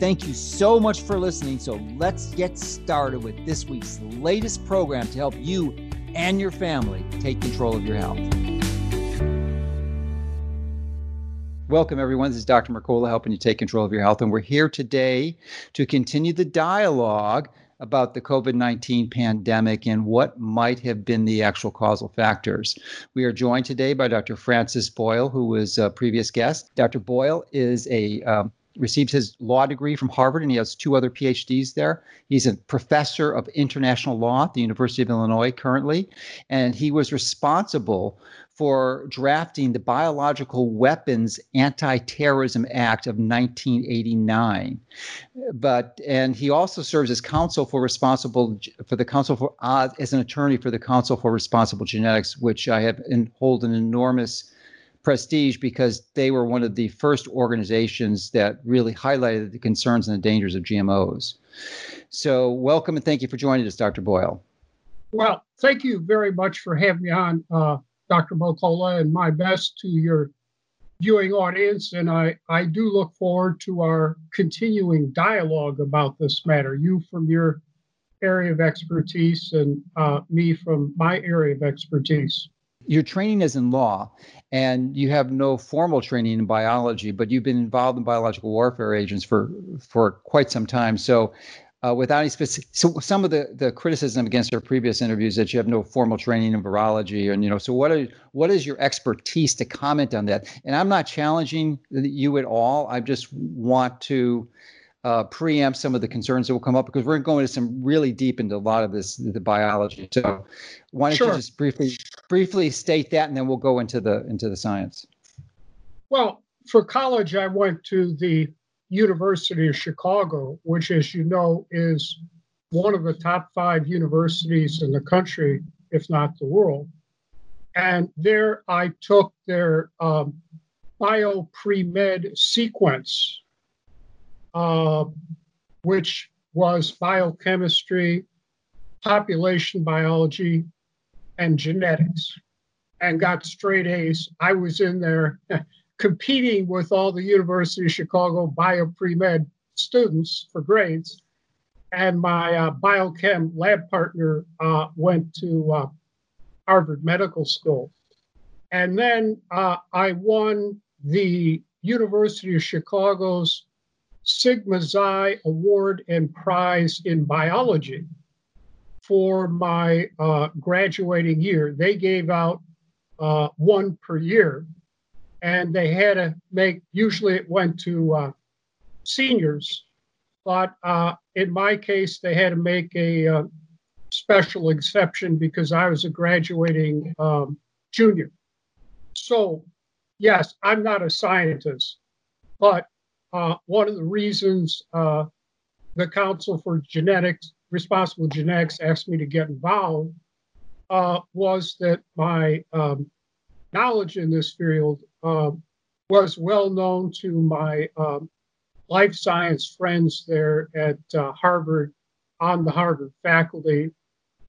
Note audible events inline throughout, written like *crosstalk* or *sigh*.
Thank you so much for listening. So let's get started with this week's latest program to help you and your family take control of your health. Welcome, everyone. This is Dr. Mercola helping you take control of your health. And we're here today to continue the dialogue about the COVID 19 pandemic and what might have been the actual causal factors. We are joined today by Dr. Francis Boyle, who was a previous guest. Dr. Boyle is a um, received his law degree from Harvard, and he has two other PhDs there. He's a professor of international law at the University of Illinois currently, and he was responsible for drafting the Biological Weapons Anti-Terrorism Act of 1989. But and he also serves as counsel for responsible for the council for uh, as an attorney for the Council for Responsible Genetics, which I have and hold an enormous prestige because they were one of the first organizations that really highlighted the concerns and the dangers of GMOs. So, welcome and thank you for joining us, Dr. Boyle. Well, thank you very much for having me on, uh, Dr. Mercola, and my best to your viewing audience. And I, I do look forward to our continuing dialogue about this matter. You from your area of expertise, and uh, me from my area of expertise your training is in law and you have no formal training in biology but you've been involved in biological warfare agents for for quite some time. So uh, without any specific so some of the the criticism against our previous interviews that you have no formal training in virology and you know so what are what is your expertise to comment on that? And i'm not challenging you at all. I just want to uh, preempt some of the concerns that will come up because we're going to some really deep into a lot of this the biology. So why don't sure. you just briefly briefly state that, and then we'll go into the into the science. Well, for college, I went to the University of Chicago, which, as you know, is one of the top five universities in the country, if not the world. And there I took their um, bio pre med sequence uh, which was biochemistry, population biology, and genetics, and got straight A's. I was in there *laughs* competing with all the University of Chicago bio pre med students for grades. And my uh, biochem lab partner uh, went to uh, Harvard Medical School. And then uh, I won the University of Chicago's Sigma Xi Award and Prize in Biology for my uh, graduating year. They gave out uh, one per year, and they had to make, usually it went to uh, seniors, but uh, in my case, they had to make a uh, special exception because I was a graduating um, junior. So, yes, I'm not a scientist, but uh, one of the reasons uh, the Council for Genetics, Responsible Genetics, asked me to get involved uh, was that my um, knowledge in this field um, was well known to my um, life science friends there at uh, Harvard on the Harvard faculty,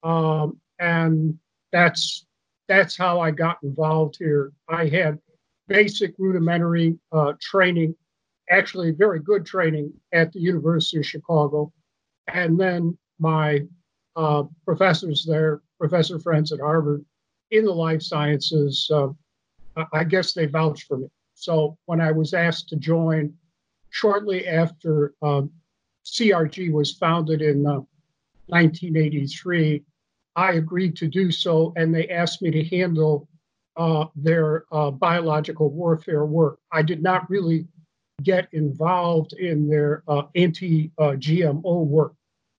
um, and that's that's how I got involved here. I had basic rudimentary uh, training actually very good training at the University of Chicago. And then my uh, professors there, professor friends at Harvard in the life sciences, uh, I guess they vouched for me. So when I was asked to join shortly after um, CRG was founded in uh, 1983, I agreed to do so, and they asked me to handle uh, their uh, biological warfare work. I did not really get involved in their uh, anti GMO work.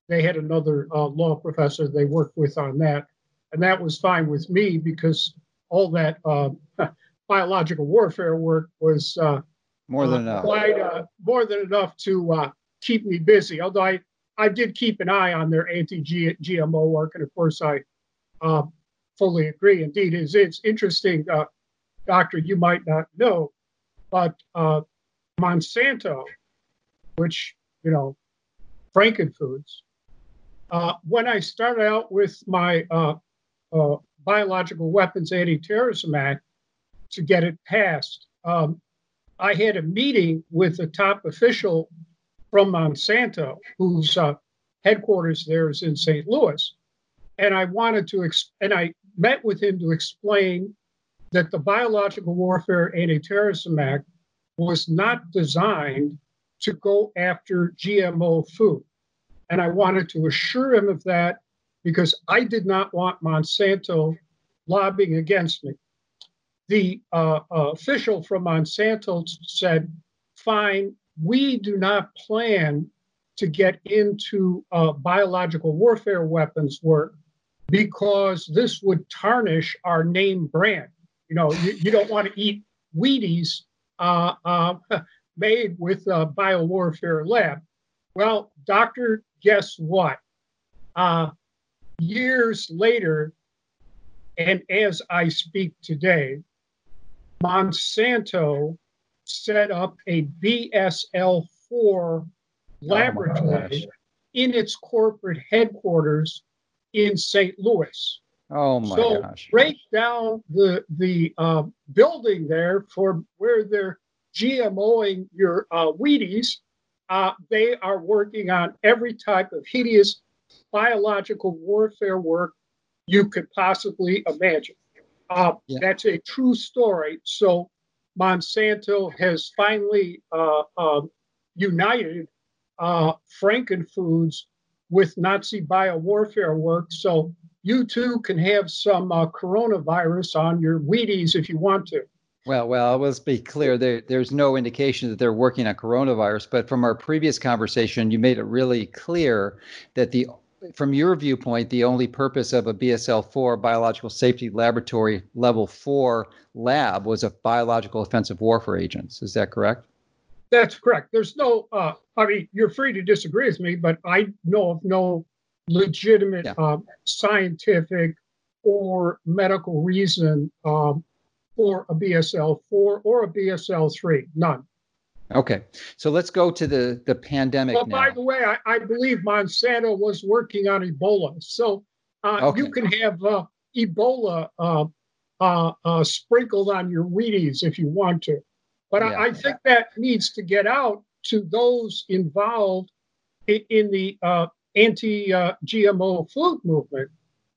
They had another uh, law professor they worked with on that. And that was fine with me because all that uh, *laughs* biological warfare work was uh, more than enough. Quite, uh, more than enough to uh, keep me busy. Although I, I did keep an eye on their anti-GMO work, and of course, I uh, fully agree. Indeed, it's, it's interesting, uh, Doctor. You might not know, but uh, Monsanto, which you know, Frankenfoods. Uh, when I started out with my uh, uh, Biological Weapons Anti-Terrorism Act to get it passed, um, I had a meeting with a top official from Monsanto, whose uh, headquarters there is in St. Louis, and I wanted to, ex- and I met with him to explain that the Biological Warfare Anti-Terrorism Act was not designed to go after GMO food. And I wanted to assure him of that because I did not want Monsanto lobbying against me. The uh, uh, official from Monsanto said, fine, we do not plan to get into uh, biological warfare weapons work because this would tarnish our name brand. You know, you, you don't want to eat Wheaties *laughs* made with a biowarfare lab. Well, doctor, guess what? Uh, years later, and as I speak today, Monsanto set up a BSL 4 laboratory oh in its corporate headquarters in St. Louis. Oh my so gosh! Break down the the uh, building there for where they're GMOing your uh, Wheaties. Uh, they are working on every type of hideous biological warfare work you could possibly imagine. Uh, yeah. That's a true story. So Monsanto has finally uh, um, united uh, Frankenfoods with Nazi biowarfare work. So you too can have some uh, coronavirus on your Wheaties if you want to. Well, well, let's be clear. There, there's no indication that they're working on coronavirus. But from our previous conversation, you made it really clear that the, from your viewpoint, the only purpose of a BSL-4 biological safety laboratory level four lab was a biological offensive warfare agents. Is that correct? That's correct. There's no. Uh, I mean, you're free to disagree with me, but I know of no legitimate yeah. uh, scientific or medical reason um, for a BSL 4 or a BSL 3. None. Okay, so let's go to the, the pandemic. Well, now. by the way, I, I, believe Monsanto was working on Ebola. So uh, okay. you can have uh, Ebola uh, uh, uh, sprinkled on your Wheaties if you want to. But yeah. I, I, think that needs to get out to those involved in, in the uh, anti GMO food movement.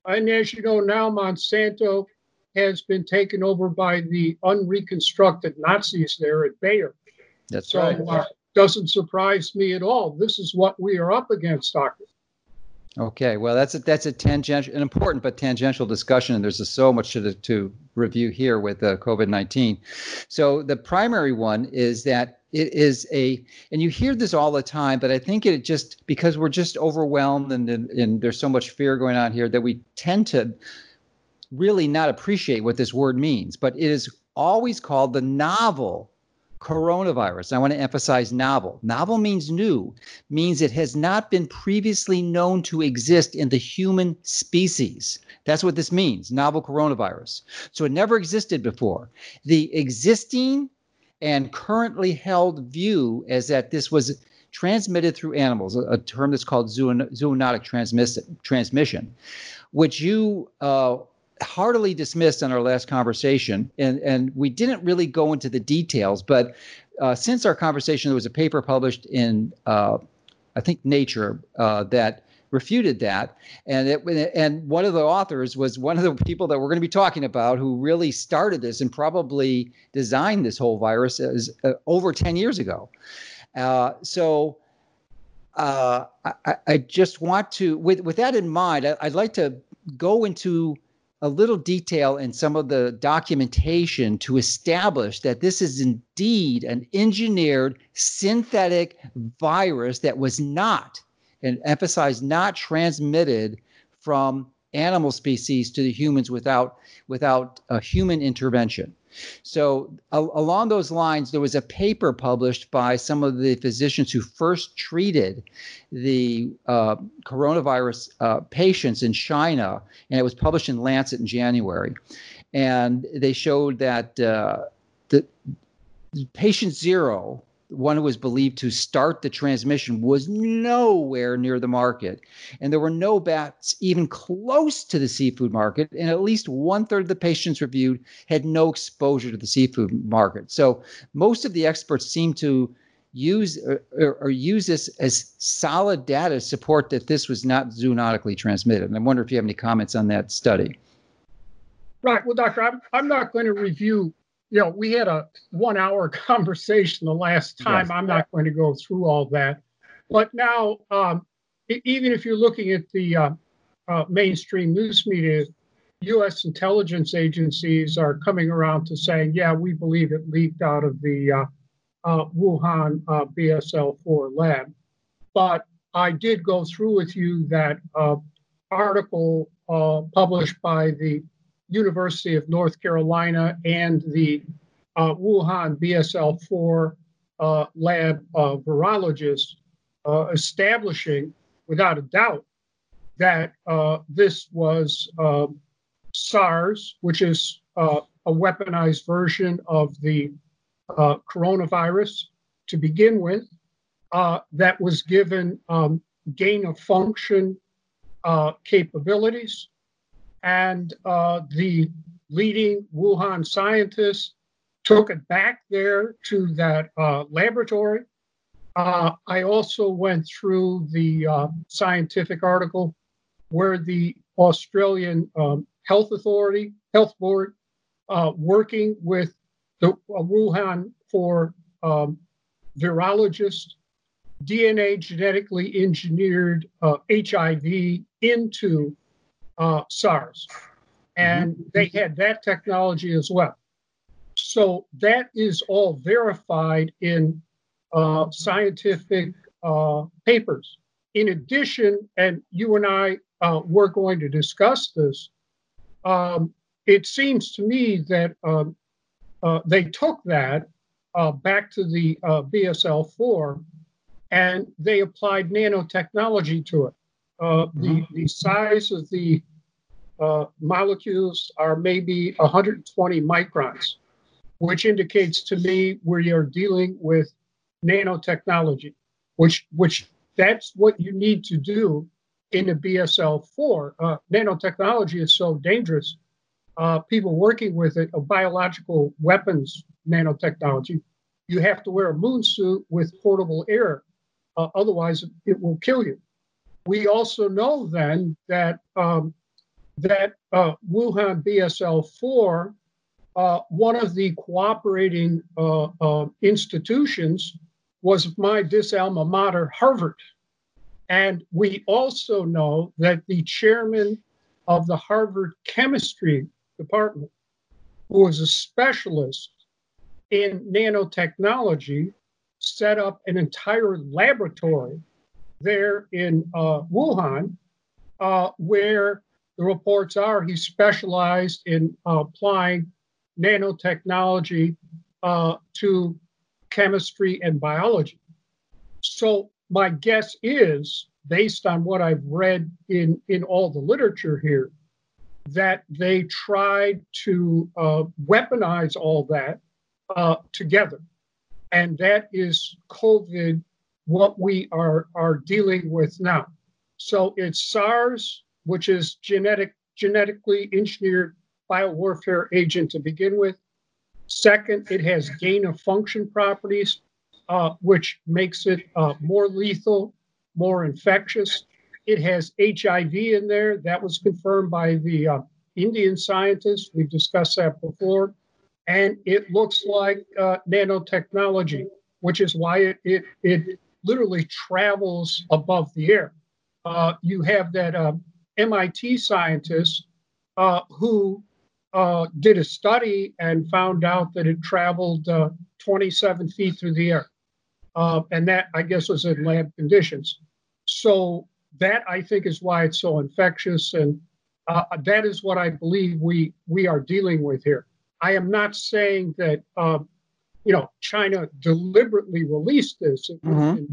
And as you know, now Monsanto has been taken over by the unreconstructed Nazis there at Bayer. That's so, right. Uh, doesn't surprise me at all. This is what we are up against, Doctor. Okay, well, that's a, that's a tangential, an important but tangential discussion, and there's so much to, to review here with uh, COVID 19. So, the primary one is that it is a, and you hear this all the time, but I think it just because we're just overwhelmed and, and, there's so much fear going on here that we tend to really not appreciate what this word means, but it is always called the novel coronavirus. I want to emphasize novel. Novel means new, means it has not been previously known to exist in the human species. That's what this means, novel coronavirus. So it never existed before. The existing and currently held view is that this was transmitted through animals, a, term that's called zoonotic transmission, which you uh, heartily dismissed in our last conversation, and and we didn't really go into the details. But uh, since our conversation, there was a paper published in uh, I think Nature uh, that refuted that, and it and one of the authors was one of the people that we're going to be talking about who really started this and probably designed this whole virus as, uh, over ten years ago. Uh, so. Uh, I, I, just want to, with with that in mind, I, I'd like to go into a little detail in some of the documentation to establish that this is indeed an engineered synthetic virus that was not, and emphasize not transmitted from animal species to the humans without without a human intervention. So, a- along those lines, there was a paper published by some of the physicians who first treated the uh, coronavirus uh, patients in China, and it was published in Lancet in January. And they showed that uh, the patient zero one who was believed to start the transmission was nowhere near the market. And there were no bats even close to the seafood market. And at least one third of the patients reviewed had no exposure to the seafood market. So most of the experts seem to use or, or, use this as solid data to support that this was not zoonotically transmitted. And I wonder if you have any comments on that study. Right. Well, doctor, I'm, I'm not going to review you know, we had a one hour *laughs* conversation the last time. Yes. I'm not going to go through all that. But now, um, even if you're looking at the uh, uh, mainstream news media, U.S. intelligence agencies are coming around to saying, yeah, we believe it leaked out of the uh, uh Wuhan uh, BSL 4 lab. But I did go through with you that uh, article published by the University of North Carolina and the uh, Wuhan BSL-4 uh, lab uh, virologists uh, establishing, without a doubt, that uh, this was um, SARS, which is uh, a weaponized version of the coronavirus to begin with, that was given um, gain of function capabilities and uh, the leading Wuhan scientists took it back there to that uh, laboratory. Uh, I also went through the uh, scientific article where the Australian um, Health Authority, Health Board, uh, working with the uh, Wuhan for um, virologists, DNA genetically engineered HIV into uh, SARS. And mm-hmm. they had that technology as well. So that is all verified in uh, scientific uh, papers. In addition, and you and I uh, were going to discuss this, um, it seems to me that um, uh, they took that uh, back to the uh, BSL 4 and they applied nanotechnology to it. Uh, the, mm-hmm. the size of the uh, molecules are maybe 120 microns, which indicates to me we are dealing with nanotechnology, which which that's what you need to do in a BSL-4. Uh, nanotechnology is so dangerous. Uh, people working with it, a biological weapons nanotechnology, you have to wear a moon suit with portable air. Uh, otherwise, it will kill you. We also know then that um, that uh, Wuhan BSL 4, uh, one of the cooperating uh, uh, institutions was my dis alma mater, Harvard. And we also know that the chairman of the Harvard chemistry department, who was a specialist in nanotechnology, set up an entire laboratory there in uh, Wuhan uh, where the reports are he specialized in uh, applying nanotechnology uh, to chemistry and biology. So my guess is, based on what I've read in, in all the literature here, that they tried to uh, weaponize all that together. And that is COVID, what we are, are dealing with now. So it's SARS, which is genetic genetically engineered biowarfare agent to begin with. Second, it has gain of function properties, uh, which makes it uh, more lethal, more infectious. It has HIV in there. That was confirmed by the uh, Indian scientists. We've discussed that before. And it looks like uh, nanotechnology, which is why it, it, it literally travels above the air. Uh, you have that uh, MIT scientist uh, who uh, did a study and found out that it traveled uh, 27 feet through the air. Uh, and that, I guess, was in lab conditions. So, that I think is why it's so infectious. And that is what I believe we, we are dealing with here. I am not saying that um, you know China deliberately released this, mm-hmm.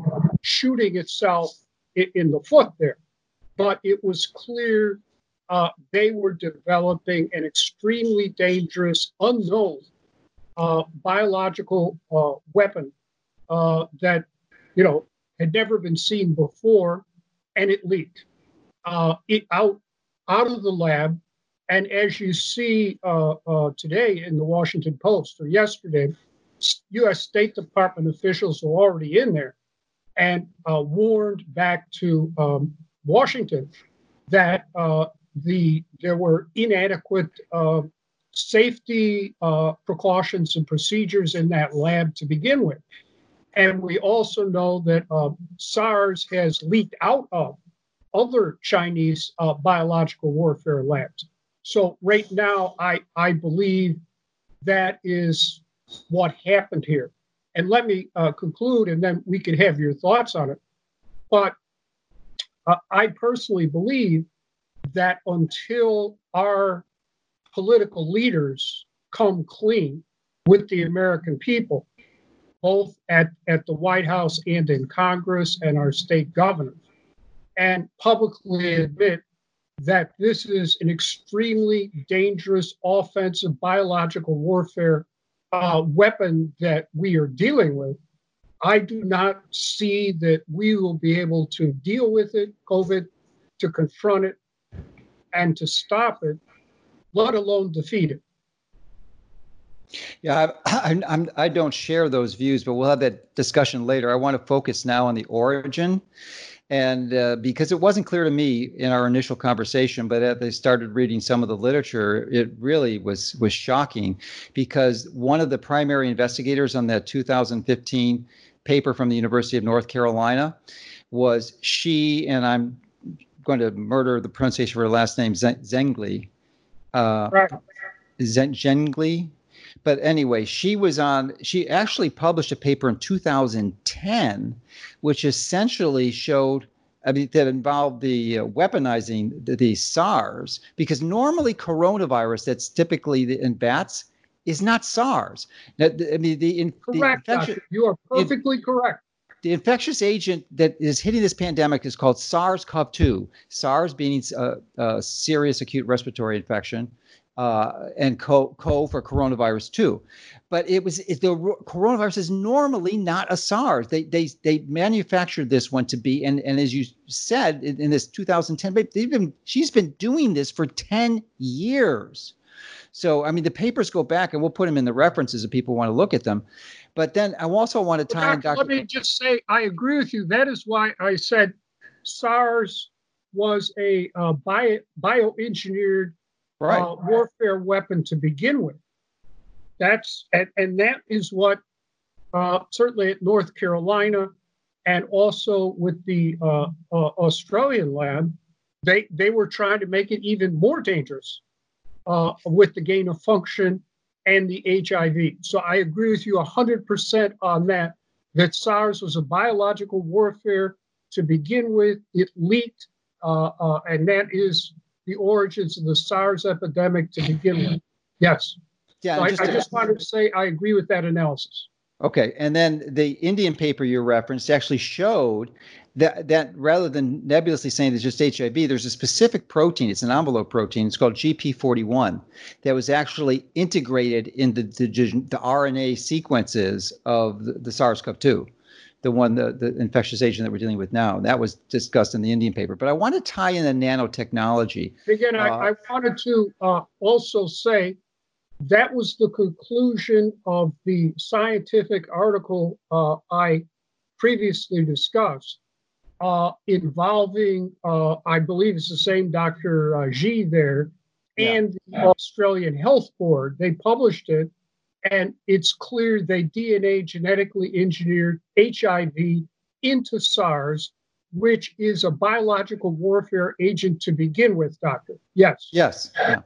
shooting itself in, in, the foot there, but it was clear uh, they were developing an extremely dangerous, unknown uh, biological uh, weapon uh, that you know had never been seen before, and it leaked uh, it out out of the lab. And as you see uh, uh, today in the Washington Post or yesterday, U.S. State Department officials were already in there and uh, warned back to um, Washington that uh, the there were inadequate uh, safety precautions and procedures in that lab to begin with. And we also know that uh, SARS has leaked out of other Chinese uh, biological warfare labs. So right now, I, I believe that is what happened here. And let me uh, conclude, and then we can have your thoughts on it. But uh, I personally believe that until our political leaders come clean with the American people, both at, at the White House and in Congress and our state governors, and publicly admit that this is an extremely dangerous offensive biological warfare uh, weapon that we are dealing with. I do not see that we will be able to deal with it, COVID, to confront it, and to stop it, let alone defeat it. Yeah, I, *clears throat* I'm, I do not share those views, but we'll have that discussion later. I want to focus now on the origin. And uh, because it wasn't clear to me in our initial conversation, but as I started reading some of the literature, it really was was shocking. Because one of the primary investigators on that 2015 paper from the University of North Carolina was she, and I'm going to murder the pronunciation of her last name, Zengli. Uh, right. Zengli but anyway, she was on, she actually published a paper in 2010, which essentially showed. I mean, that involved the uh, weaponizing the, the, SARS, because normally coronavirus that's typically the, in bats is not SARS. Now, I mean, the, in, correct, the infection, you are perfectly in, correct. The infectious agent that is hitting this pandemic is called SARS-CoV-2. SARS being a, a serious acute respiratory infection, uh, and co, co for coronavirus too. But it was it, the coronavirus is normally not a SARS. They they they manufactured this one to be, and and as you said in, in this 2010, they've been she's been doing this for 10 years. So I mean, the papers go back, and we'll put them in the references if people want to look at them. But then I also want to tie well, in. Dr. Let me just say, I agree with you. That is why I said SARS was a uh, bio bioengineered right. uh, warfare weapon to begin with. That's and, and that is what uh, certainly at North Carolina and also with the uh, uh, Australian lab, they they were trying to make it even more dangerous uh, with the gain of function and the HIV. So I agree with you 100% on that. That SARS was a biological warfare to begin with. It leaked, uh, uh, and that is the origins of the SARS epidemic to begin with. Yes. Yeah. So I, just, I just wanted to say I agree with that analysis. Okay, and then the Indian paper you referenced actually showed that that rather than nebulously saying it's just HIV, there's a specific protein. It's an envelope protein. It's called GP41 that was actually integrated in the the, the RNA sequences of the, the SARS-CoV-2 the one the, the infectious agent that we're dealing with now. That was discussed in the Indian paper. But I want to tie in the nanotechnology. Again, uh, I, I, wanted to uh, also say that was the conclusion of the scientific article uh, I previously discussed uh, involving, uh, I believe it's the same Dr. Uh, G there, and yeah. the Australian Health Board. They published it and it's clear they DNA genetically engineered HIV into SARS, which is a biological warfare agent to begin with, Doctor. Yes. Yes. Yeah.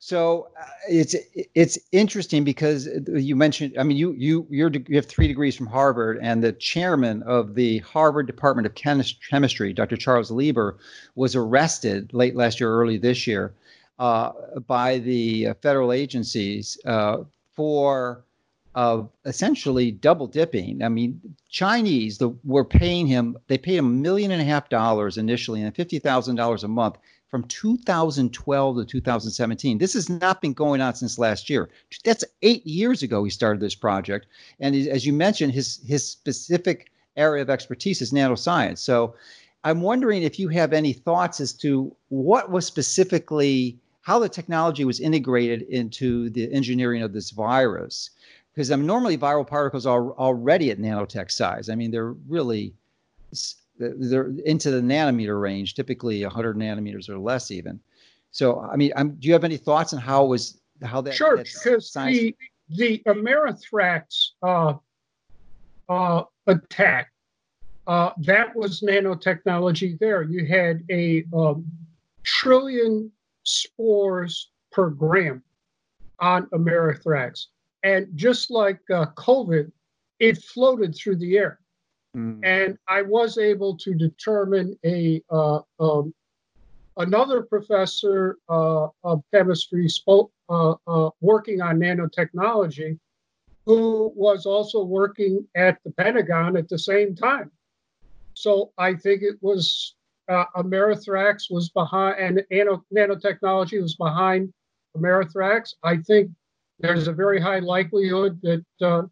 So uh, it's it's interesting because you mentioned. I mean, you you you have three degrees from Harvard, and the chairman of the Harvard Department of Chemistry, Dr. Charles Lieber, was arrested late last year, early this year, uh, by the federal agencies uh, for uh, essentially double dipping. I mean, Chinese the, were paying him, they paid him a million and a half dollars initially and $50,000 a month from 2012 to 2017. This has not been going on since last year. That's eight years ago he started this project. And as you mentioned, his, his specific area of expertise is nanoscience. So I'm wondering if you have any thoughts as to what was specifically how the technology was integrated into the engineering of this virus. Because I mean, normally viral particles are already at nanotech size. I mean, they're really they're into the nanometer range, typically 100 nanometers or less, even. So, I mean, I'm, do you have any thoughts on how was how that? Sure, because the the Amerithrax uh, uh, attack uh, that was nanotechnology. There, you had a um, trillion spores per gram on Amerithrax. And just like uh, COVID, it floated through the air. Mm. And I was able to determine a uh, um, another professor uh, of chemistry spoke, uh, uh, working on nanotechnology, who was also working at the Pentagon at the same time. So I think it was uh, Amerithrax was behind, and nano, nanotechnology was behind Amerithrax. I think there's a very high likelihood that uh,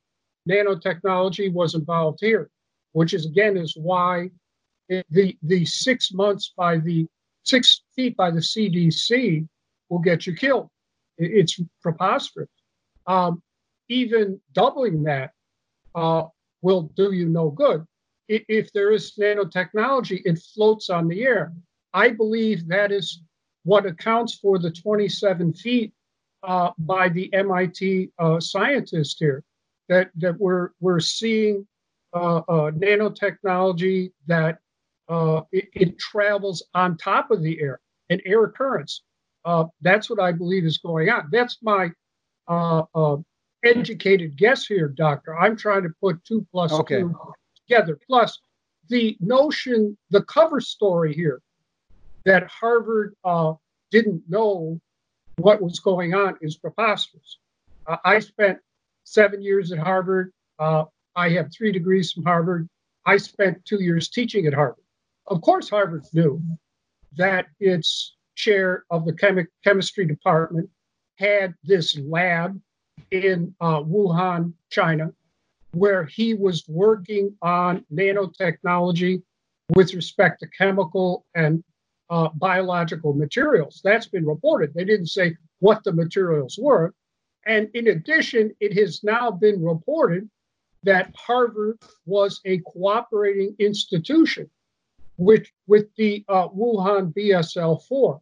nanotechnology was involved here, which is again is why the the six months by the six feet by the CDC will get you killed. It's preposterous. Um, even doubling that uh, will do you no good if there is nanotechnology, it floats on the air. I believe that is what accounts for the 27 feet uh, by the MIT uh, scientist here. That that we're we're seeing uh, uh nanotechnology that uh, it, it, travels on top of the air and air currents. Uh, that's what I believe is going on. That's my educated guess here, doctor. I'm trying to put two plus okay. two together. Plus, the notion, the cover story here, that Harvard uh, didn't know what was going on is preposterous. Uh, I spent seven years at Harvard. Uh, I have three degrees from Harvard. I spent two years teaching at Harvard. Of course, Harvard knew that its chair of the chemi- chemistry department had this lab in uh, Wuhan, China, where he was working on nanotechnology with respect to chemical and uh, biological materials. That's been reported. They didn't say what the materials were. And in addition, it has now been reported that Harvard was a cooperating institution with, with the uh, Wuhan BSL 4.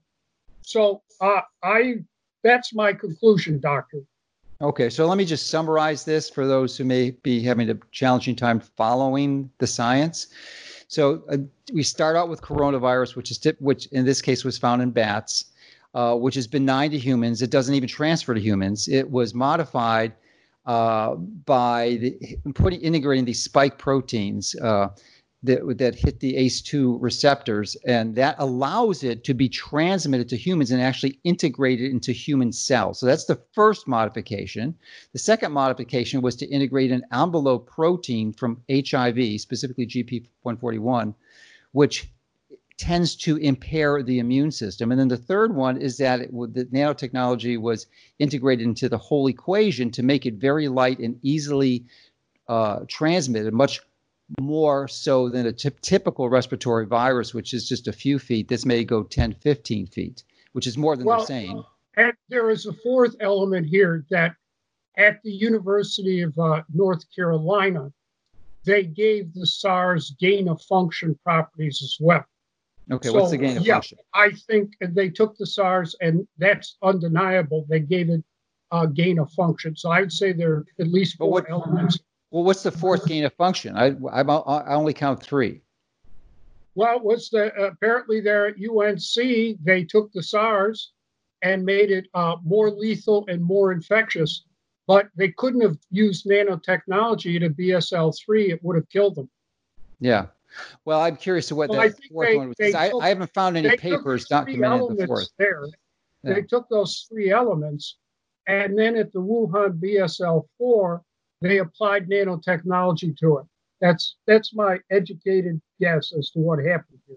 So uh, I that's my conclusion, Doctor. Okay, so let me just summarize this for those who may be having a challenging time following the science. So uh, we start out with coronavirus, which is which in this case was found in bats, uh, which is benign to humans. It doesn't even transfer to humans. It was modified uh, by the, putting integrating these spike proteins. That, that hit the ACE2 receptors, and that allows it to be transmitted to humans and actually integrated into human cells. So that's the first modification. The second modification was to integrate an envelope protein from HIV, specifically GP141, which tends to impair the immune system. And then the third one is that it, the nanotechnology was integrated into the whole equation to make it very light and easily uh, transmitted, much more so than a t- typical respiratory virus, which is just a few feet. This may go 10, 15 feet, which is more than well, they're saying. And there is a fourth element here that at the University of uh, North Carolina, they gave the SARS gain of function properties as well. Okay, so, what's the gain of yeah, function? I think they took the SARS, and that's undeniable. They gave it uh, gain of function. So I would say there are at least four what, elements well, what's the fourth gain of function? I I, I only count three. Well, what's the apparently there at UNC they took the SARS and made it uh, more lethal and more infectious, but they couldn't have used nanotechnology to BSL three. It would have killed them. Yeah. Well, I'm curious to what well, that fourth they, one was. I, I, haven't found any papers documenting the fourth. There, Yeah. They took those three elements, and then at the Wuhan BSL 4, they applied nanotechnology to it. That's that's my educated guess as to what happened here.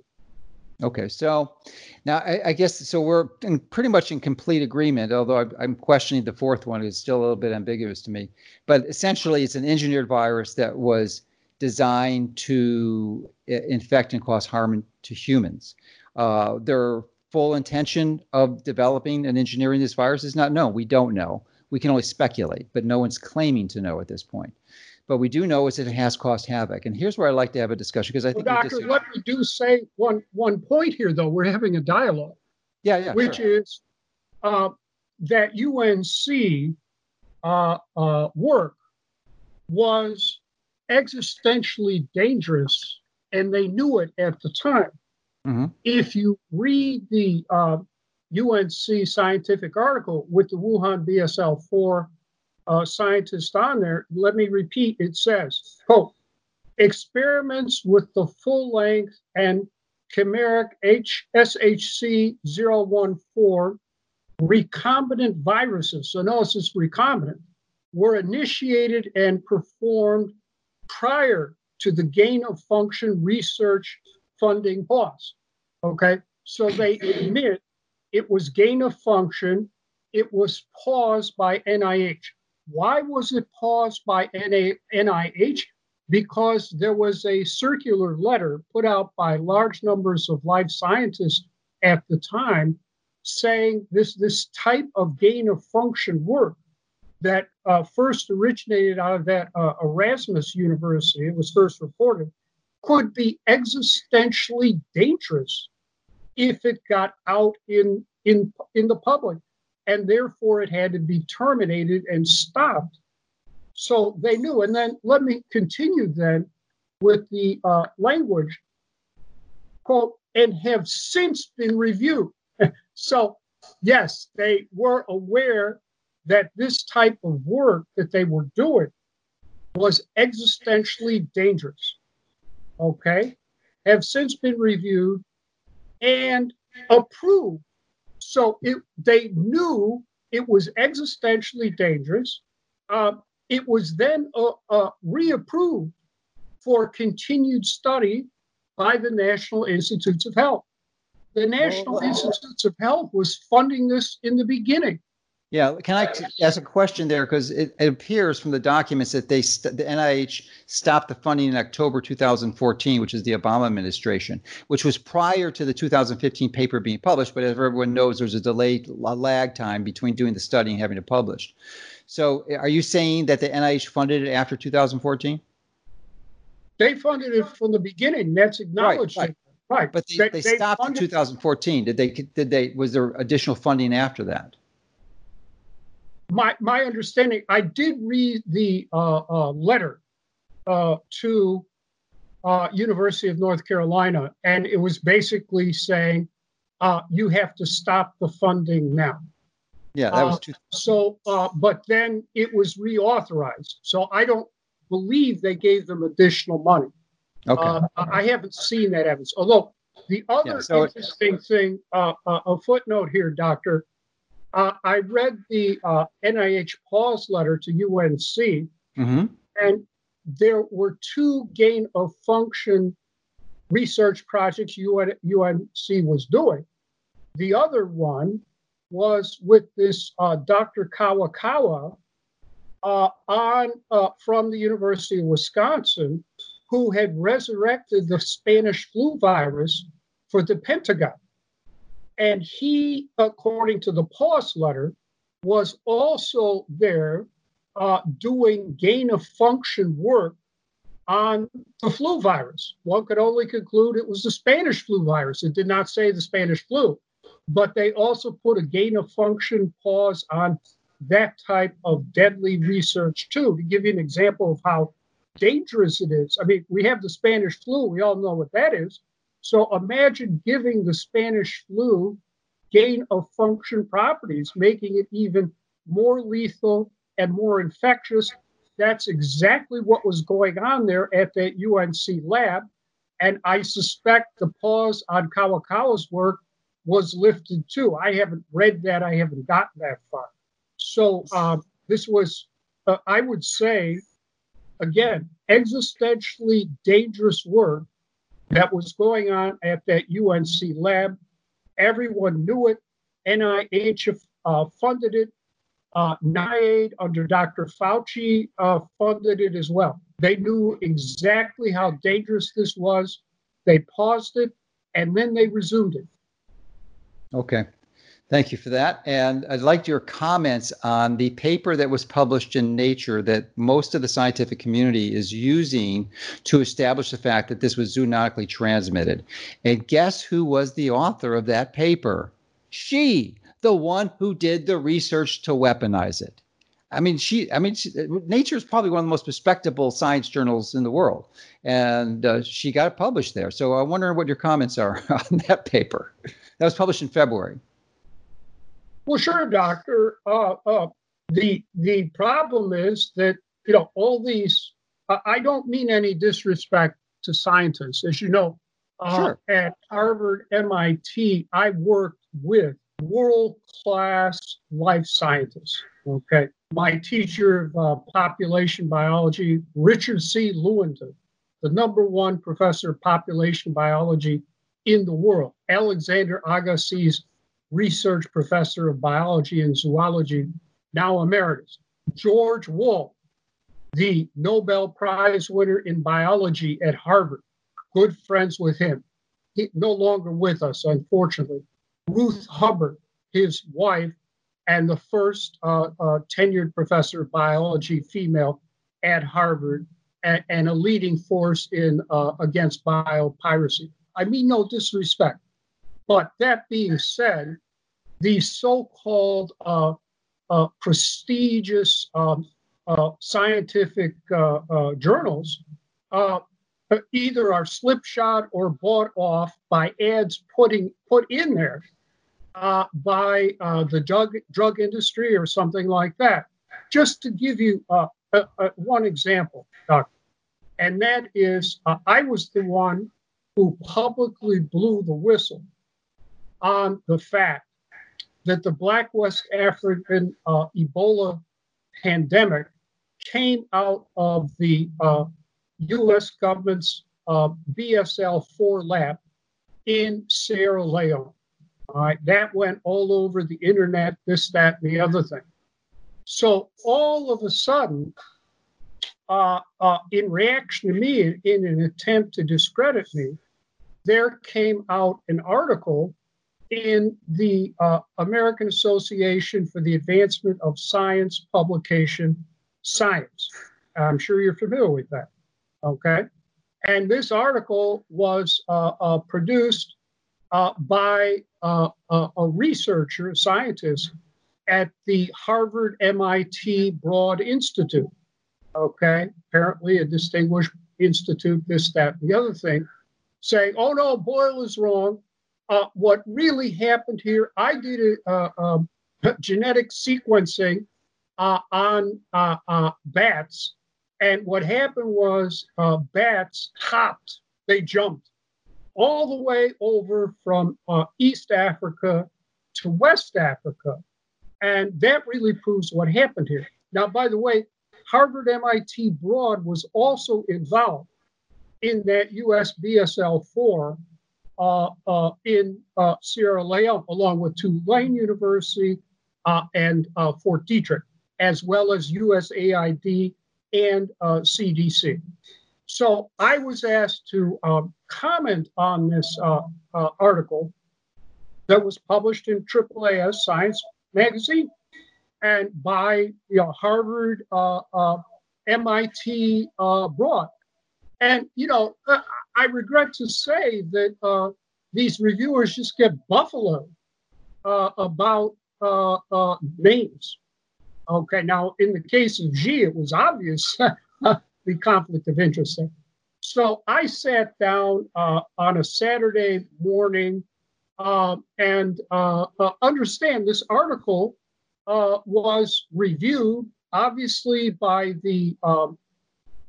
Okay, so now I, I, guess so. We're in pretty much in complete agreement, although I'm, I'm questioning the fourth one is still a little bit ambiguous to me. But essentially, it's an engineered virus that was designed to infect and cause harm to humans. Uh, their full intention of developing and engineering this virus is not known. We don't know. We can only speculate, but no one's claiming to know at this point. But we do know is that it has caused havoc. And here's where I'd like to have a discussion because I think. Well, doctor, let me do say one one point here, though. We're having a dialogue. Yeah, yeah. Which sure. is uh, that UNC uh, uh, work was existentially dangerous, and they knew it at the time. Mm-hmm. If you read the uh, UNC scientific article with the Wuhan BSL 4 uh, scientist on there, let me repeat it says, quote, experiments with the full length and chimeric HSHC 014 recombinant viruses, so notice it's recombinant, were initiated and performed prior to the gain of function research funding pause. Okay, so they admit it was gain of function, it was paused by NIH. Why was it paused by NIH? Because there was a circular letter put out by large numbers of life scientists at the time saying this, this type of gain of function work that uh, first originated out of that uh, Erasmus University, it was first reported, could be existentially dangerous if it got out in, in, in the public. And therefore, it had to be terminated and stopped. So they knew. And then let me continue then with the uh, language, quote, and have since been reviewed. *laughs* so, yes, they were aware that this type of work that they were doing was existentially dangerous. Okay, have since been reviewed and approved. So it, they knew it was existentially dangerous. Uh, it was then uh, uh, reapproved for continued study by the National Institutes of Health. The National oh, wow. Institutes of Health was funding this in the beginning. Yeah, can I ask a question there? Because it, it, appears from the documents that they st- the NIH stopped the funding in October 2014, which is the Obama administration, which was prior to the 2015 paper being published. But as everyone knows, there's a delayed a lag time between doing the study and having it published. So, eh, are you saying that the NIH funded it after 2014? They funded it from the beginning. That's acknowledged. Right, right. right. But they, they, they stopped funded- in 2014. Did they? Did they? Was there additional funding after that? My my understanding, I did read the uh, uh, letter uh, to uh, University of North Carolina, and it was basically saying uh, you have to stop the funding now. Yeah, that was uh, too. so. but then it was reauthorized, so I don't believe they gave them additional money. Okay. I haven't seen that evidence. Although the other yeah, so interesting thing, a footnote here, Doctor, uh, I read the uh, NIH pause letter to UNC, mm-hmm. and there were two gain of function research projects UN, UNC was doing. The other one was with this uh, Dr. Kawakawa uh, on uh, from the University of Wisconsin, who had resurrected the Spanish flu virus for the Pentagon. And he, according to the pause letter, was also there uh, doing gain of function work on the flu virus. One could only conclude it was the Spanish flu virus. It did not say the Spanish flu, but they also put a gain of function pause on that type of deadly research too. To give you an example of how dangerous it is. I mean, we have the Spanish flu. We all know what that is. So imagine giving the Spanish flu gain of function properties, making it even more lethal and more infectious. That's exactly what was going on there at that UNC lab. And I suspect the pause on Kawakawa's work was lifted too. I haven't read that. I haven't gotten that far. So um, this was, uh, I would say, again, existentially dangerous work that was going on at that UNC lab. Everyone knew it. NIH uh, funded it. Uh, NIAID under Dr. Fauci uh, funded it as well. They knew exactly how dangerous this was. They paused it and then they resumed it. Okay. Thank you for that. And I'd like your comments on the paper that was published in Nature that most of the scientific community is using to establish the fact that this was zoonotically transmitted. And guess who was the author of that paper? She, the one who did the research to weaponize it. I mean, she. I mean, she, Nature is probably one of the most respectable science journals in the world, and uh, she got it published there. So I wonder what your comments are *laughs* on that paper. That was published in February. Well, sure, doctor. Uh, uh, the the problem is that you know all these. Uh, I don't mean any disrespect to scientists, as you know. Uh, sure. At Harvard, MIT, I worked with world class life scientists. Okay, my teacher of uh, population biology, Richard C. Lewontin, the number one professor of population biology in the world. Alexander Agassiz research professor of biology and zoology, now emeritus. George Wald, the Nobel Prize winner in biology at Harvard, good friends with him. He, no longer with us, unfortunately. Ruth Hubbard, his wife, and the first uh, uh, tenured professor of biology, female, at Harvard, and, and a leading force in uh, against biopiracy. I mean no disrespect. But that being said, these so-called uh, uh, prestigious um, uh, scientific uh, uh, journals uh, either are slipshod or bought off by ads putting put in there by the drug drug industry or something like that. Just to give you one example, and that is I was the one who publicly blew the whistle on the fact that the Black West African uh, Ebola pandemic came out of the uh, US government's uh, BSL 4 lab in Sierra Leone. All right, that went all over the internet, this, that, and the other thing. So all of a sudden, uh, uh, in reaction to me, in, in an attempt to discredit me, there came out an article in the uh, American Association for the Advancement of Science publication, Science. I'm sure you're familiar with that. Okay. And this article was uh, uh, produced uh, by uh, a researcher, a scientist at the Harvard MIT Broad Institute. Okay. Apparently, a distinguished institute, this, that, and the other thing saying, oh no, Boyle is wrong. Uh, what really happened here, I did a, uh, um, genetic sequencing uh, on uh, uh, bats. And what happened was uh, bats hopped, they jumped all the way over from East Africa to West Africa. And that really proves what happened here. Now, by the way, Harvard MIT Broad was also involved in that US BSL 4 uh, uh, in uh, Sierra Leone, along with Tulane University uh, and uh, Fort Detrick, as well as USAID and CDC. So I was asked to um, comment on this article that was published in AAAS Science magazine and by you know, Harvard, MIT Broad and, you know, uh, I regret to say that uh, these reviewers just get buffalo uh, about uh, uh, names. Okay, now in the case of G, it was obvious *laughs* the conflict of interest. There. So I sat down uh, on a Saturday morning and understand this article was reviewed, obviously, by the um,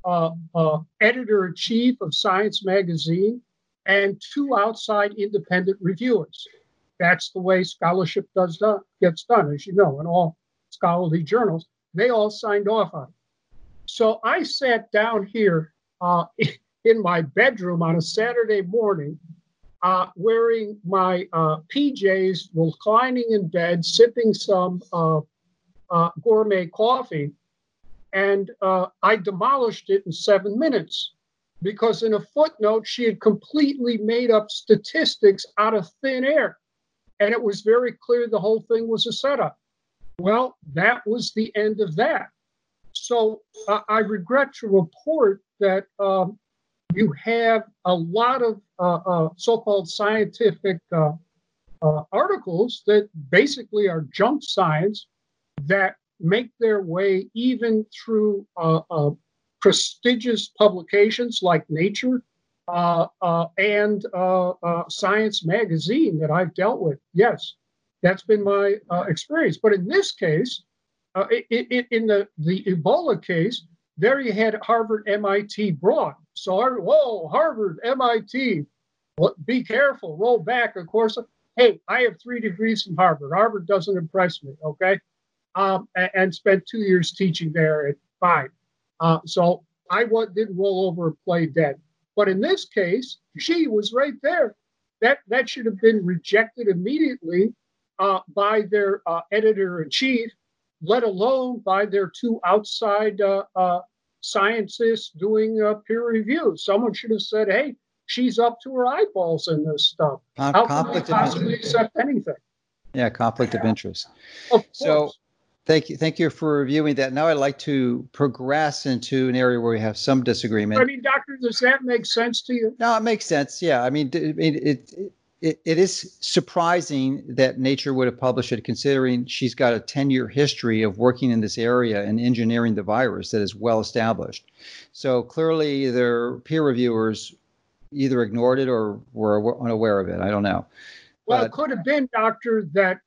uh, uh, editor in chief of Science Magazine, and two outside independent reviewers. that's the way scholarship does done, gets done, as you know, in all scholarly journals. They all signed off on it. So I sat down here uh, *laughs* in my bedroom on a Saturday morning, uh, wearing my uh, PJs, reclining in bed, sipping some uh, uh, gourmet coffee, and uh, I demolished it in seven minutes because in a footnote she had completely made up statistics out of thin air, and it was very clear the whole thing was a setup. Well, that was the end of that. So uh, I regret to report that um, you have a lot of uh, uh, so-called scientific uh, uh, articles that basically are junk science that make their way even through uh, prestigious publications like Nature uh, uh, and uh, Science Magazine that I've dealt with. Yes, that's been my experience. But in this case, uh, it, it, in the, the Ebola case, there you had Harvard, MIT Broad. So, whoa, Harvard, MIT, be careful, roll back. Of course, hey, I have three degrees from Harvard. Harvard doesn't impress me, okay? Um, and, and, spent two years teaching there at five. Uh, so I didn't roll over and play dead. But in this case, she was right there. That that should have been rejected immediately uh, by their uh, editor in chief let alone by their two outside uh, uh, scientists doing uh, peer review. Someone should have said, "Hey, she's up to her eyeballs in this stuff. Con- How can we possibly accept anything?" Yeah, conflict of interest. Of so, thank you, thank you for reviewing that. Now, I'd like to progress into an area where we have some disagreement. I mean, doctor, does that make sense to you? No, it makes sense. Yeah, I mean, it, it, it is surprising that Nature would have published it, considering she's got a 10 year history of working in this area and engineering the virus that is well established. So clearly, their peer reviewers either ignored it or were unaware of it. I don't know. Well, but, it could have been, Doctor, that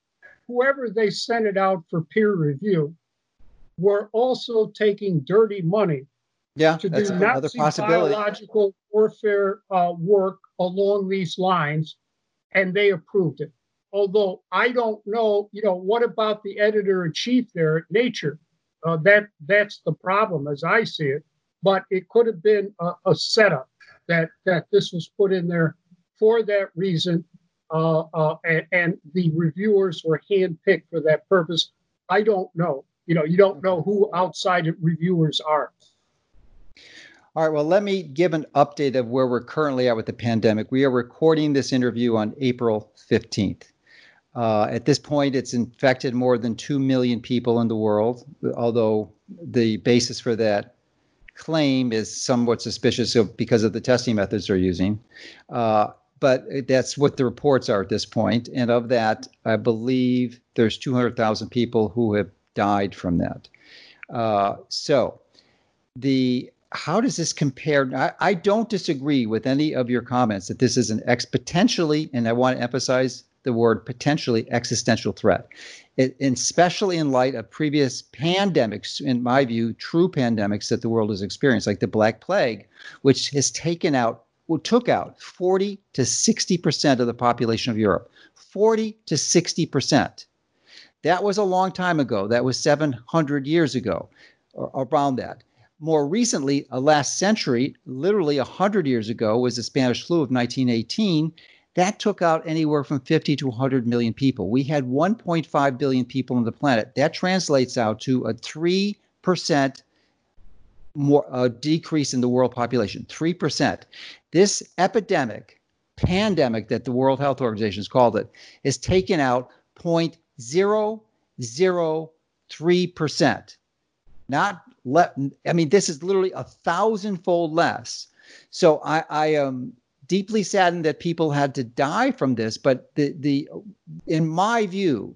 whoever they sent it out for peer review were also taking dirty money yeah, to do Nazi biological warfare uh, work along these lines and they approved it. Although I don't know, you know, what about the editor in chief there at Nature? Uh, that that's the problem as I see it. But it could have been a, a setup that that this was put in there for that reason, uh, uh, and, and, the reviewers were handpicked for that purpose. I don't know. You know, you don't know who outside reviewers are. All right, well, let me give an update of where we're currently at with the pandemic. We are recording this interview on April 15th. Uh, at this point, it's infected more than 2 million people in the world, although the basis for that claim is somewhat suspicious of, because of the testing methods they're using. Uh, but that's what the reports are at this point. And of that, I believe there's 200,000 people who have died from that. Uh, so the how does this compare? I, I, don't disagree with any of your comments that this is an exponentially, and I want to emphasize the word potentially existential threat, it, especially in light of previous pandemics, in my view, true pandemics that the world has experienced, like the Black Plague, which has taken out, took out 40 to 60% of the population of Europe. 40 to 60%. That was a long time ago. That was 700 years ago, or around that more recently, a last century, literally 100 years ago, was the Spanish flu of 1918. That took out anywhere from 50 to 100 million people. We had 1.5 billion people on the planet. That translates out to a 3% more uh, decrease in the world population. 3%. This epidemic, pandemic that the World Health Organization has called it, has taken out 0.003%. Not let I mean, this is literally a thousandfold less. So I, I am deeply saddened that people had to die from this. But the the in my view,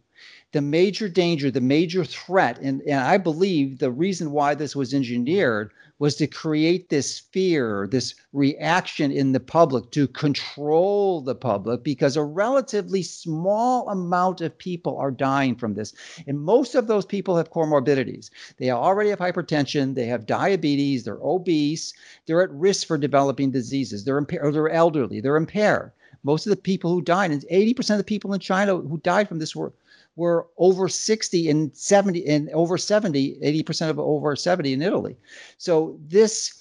the major danger, the major threat, and, and I believe the reason why this was engineered was to create this fear, this reaction in the public to control the public because a relatively small amount of people are dying from this. And most of those people have comorbidities. They already have hypertension, they have diabetes, they're obese, they're at risk for developing diseases, they're they're elderly, they're impaired. Most of the people who died, and 80% of the people in China who died from this were were over 60 and 70 and over 70, 80% of over 70 in Italy. So this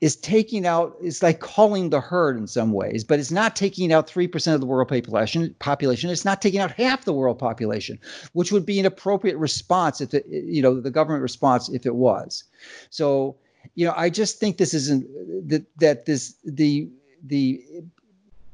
is taking out it's like calling the herd in some ways but it's not taking out 3% of the world population population it's not taking out half the world population which would be an appropriate response if it, you know the government response if it was so you know i just think this isn't that that this the the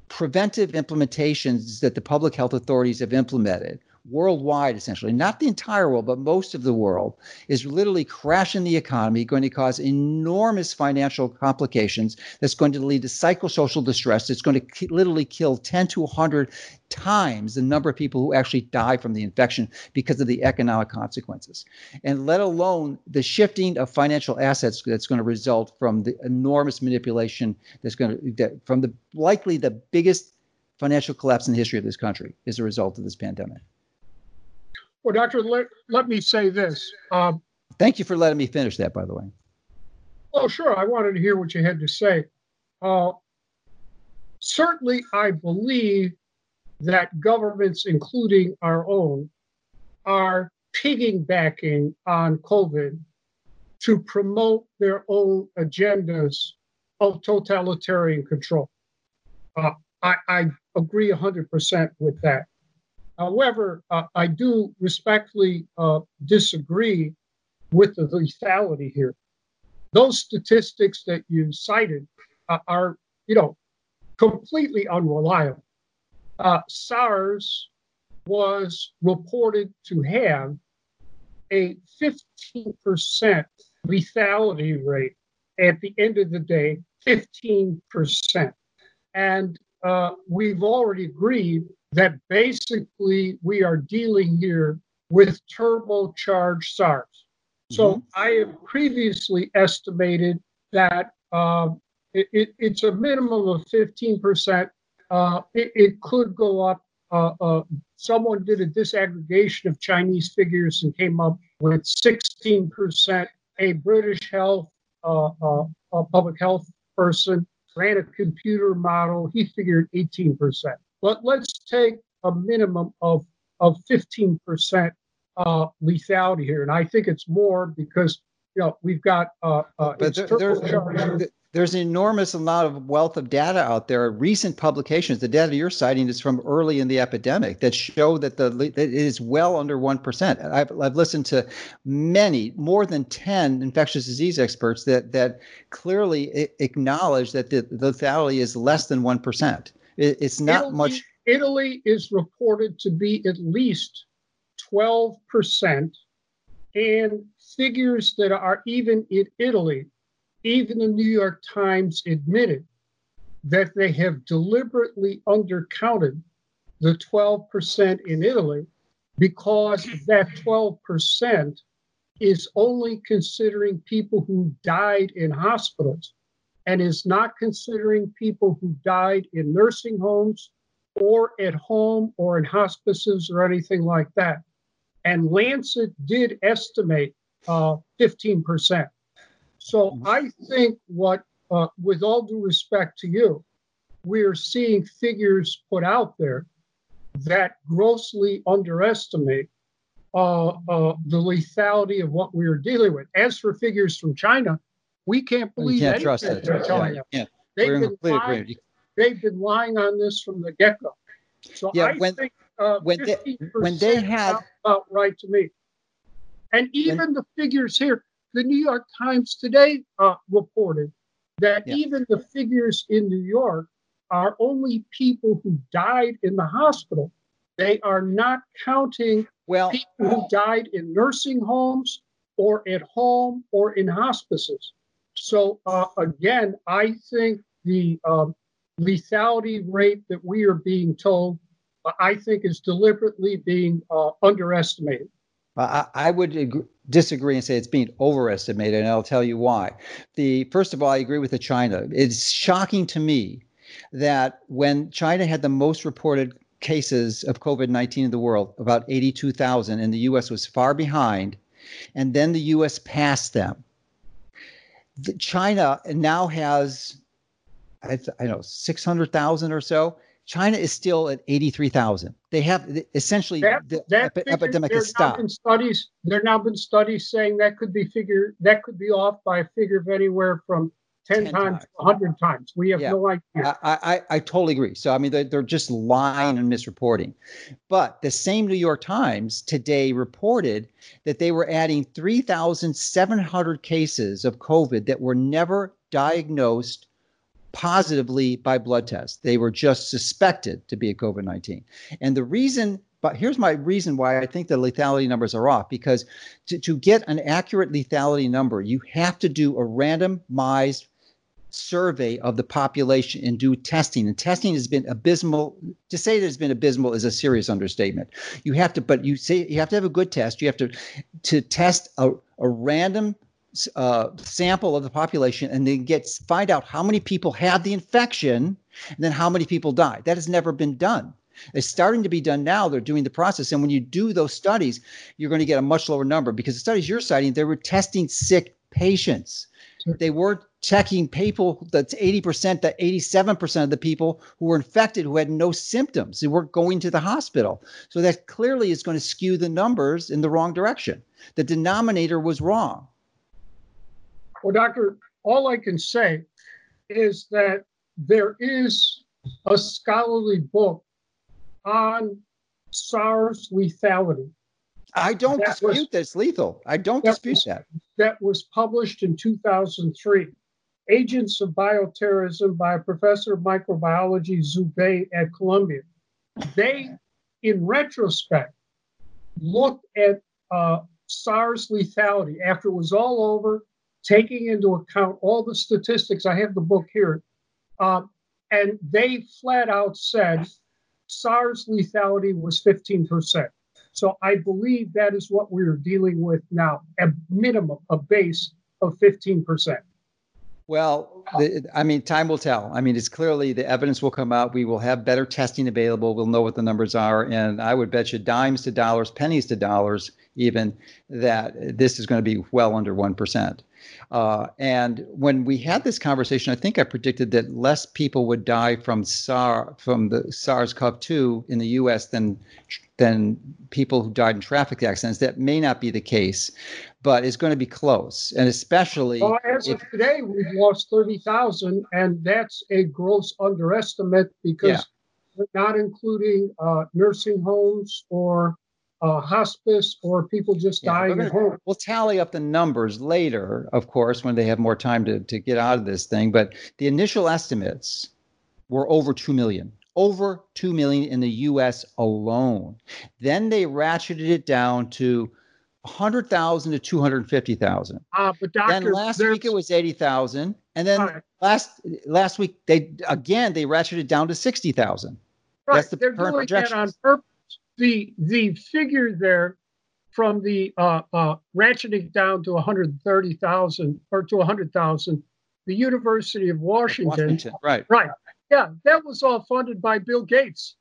preventive implementations that the public health authorities have implemented worldwide, essentially, not the entire world, but most of the world, is literally crashing the economy, going to cause enormous financial complications. That's going to lead to psychosocial distress. It's going to literally kill 10 to 100 times the number of people who actually die from the infection because of the economic consequences. And let alone the shifting of financial assets that's going to result from the enormous manipulation that's going to, that, from the likely the biggest financial collapse in the history of this country as a result of this pandemic. Well, Doctor, let, let me say this. Um, Thank you for letting me finish that, by the way. Oh, sure. I wanted to hear what you had to say. Uh, certainly, I believe that governments, including our own, are piggybacking on COVID to promote their own agendas of totalitarian control. Uh, I, I agree 100% with that. However, uh, I do respectfully uh, disagree with the lethality here. Those statistics that you cited uh, are, you know, completely unreliable. Uh, SARS was reported to have a 15% lethality rate at the end of the day, 15%. And uh, we've already agreed that basically we are dealing here with turbocharged SARS. Mm-hmm. So I have previously estimated that uh, it, it, it's a minimum of 15%. Uh, it, it, could go up. Uh, uh, someone did a disaggregation of Chinese figures and came up with 16%. A British health, uh, uh, a public health person ran a computer model. He figured 18%. But let's take a minimum of, of 15% uh, lethality here. And I think it's more because, you know, we've got. Uh, uh, but there, there's, there's an enormous amount of wealth of data out there. Recent publications, the data you're citing is from early in the epidemic that show that the that it is well under one percent. I've I've listened to many, more than ten infectious disease experts that that clearly acknowledge that the lethality is less than one percent. It, it's not Italy, much. Italy is reported to be at least 12%, and figures that are even in Italy, even the New York Times admitted that they have deliberately undercounted the 12% in Italy because that 12% is only considering people who died in hospitals and is not considering people who died in nursing homes or at home or in hospices or anything like that. And Lancet did estimate uh, 15%. So mm-hmm. I think what, uh, with all due respect to you, we're seeing figures put out there that grossly underestimate uh, uh, the lethality of what we are dealing with. As for figures from China, we can't believe you can't trust it. they're telling yeah, us. Yeah. They've We're been, lying, they've been lying on this from the get go. So Yeah, I when- think uh, when they- 15% when they had- about right to me. And even the figures here, the New York Times today uh, reported that Yeah. even the figures in New York are only people who died in the hospital. They are not counting Well, people who died in nursing homes or at home or in hospices. So uh, again, I think the um, lethality rate that we are being told, uh, I think, is deliberately being uh, underestimated. I, I would agree, disagree and say it's being overestimated, and I'll tell you why. The first of all, I agree with the China. It's shocking to me that when China had the most reported cases of COVID 19 in the world, about 82,000, and the US was far behind, and then the US passed them. China now has, I, I know, 600,000 or so. China is still at 83,000. They have essentially that, the that epi- epidemic has stopped. studies. There now been studies saying that could be figure that could be off by a figure of anywhere from 10, 10 times times. 100 times. We have Yeah. no idea. I, I, I totally agree. So, I mean, they're, they're just lying and misreporting. But the same New York Times today reported that they were adding 3,700 cases of COVID that were never diagnosed positively by blood test. They were just suspected to be a COVID 19. And the reason, but here's my reason why I think the lethality numbers are off because to, to get an accurate lethality number, you have to do a randomized survey of the population and do testing. And testing has been abysmal. To say that it's been abysmal is a serious understatement. You have to, but you say you have to have a good test. You have to to test a, a random uh, sample of the population and then get find out how many people had the infection and then how many people died. That has never been done. It's starting to be done now. They're doing the process. And when you do those studies, you're going to get a much lower number because the studies you're citing, they were testing sick patients. They weren't checking people that's 80%, that 87% of the people who were infected who had no symptoms. They weren't going to the hospital. So that clearly is going to skew the numbers in the wrong direction. The denominator was wrong. Well, Doctor, all I can say is that there is a scholarly book on SARS lethality I don't was- dispute that it's lethal. I don't that dispute was- that. that was published in 2003. Agents of Bioterrorism by a professor of microbiology, Zubay at Columbia. They, in retrospect, looked at uh, SARS lethality after it was all over, taking into account all the statistics. I have the book here. Uh, and they flat out said SARS lethality was 15%. So I believe that is what we're dealing with now, a minimum, a base of 15%. Well, the, I mean, time will tell. I mean, it's clearly the evidence will come out. We will have better testing available. We'll know what the numbers are. And I would bet you dimes to dollars, pennies to dollars, even that this is going to be well under 1%. Uh, and when we had this conversation, I think I predicted that less people would die from SARS from the SARS-CoV-2 in the U.S. than than people who died in traffic accidents. That may not be the case, but it's going to be close, and especially. Well, as of today, we've lost 30,000, and that's a gross underestimate because Yeah. we're not including uh, nursing homes or uh, hospice or people just Yeah, dying at home. We'll tally up the numbers later, of course, when they have more time to, to get out of this thing. But the initial estimates were over 2 million, over 2 million in the US alone. Then they ratcheted it down to 100,000 to 250,000. Uh, but Then last week it was 80,000. And then Right. last last week they again they ratcheted down to 60,000. Right, That's the they're current doing that on purpose. The the figure there from the uh, uh, ratcheting down to 130,000 or to 100,000, the University of Washington, Washington, right. right? Yeah, that was all funded by Bill Gates.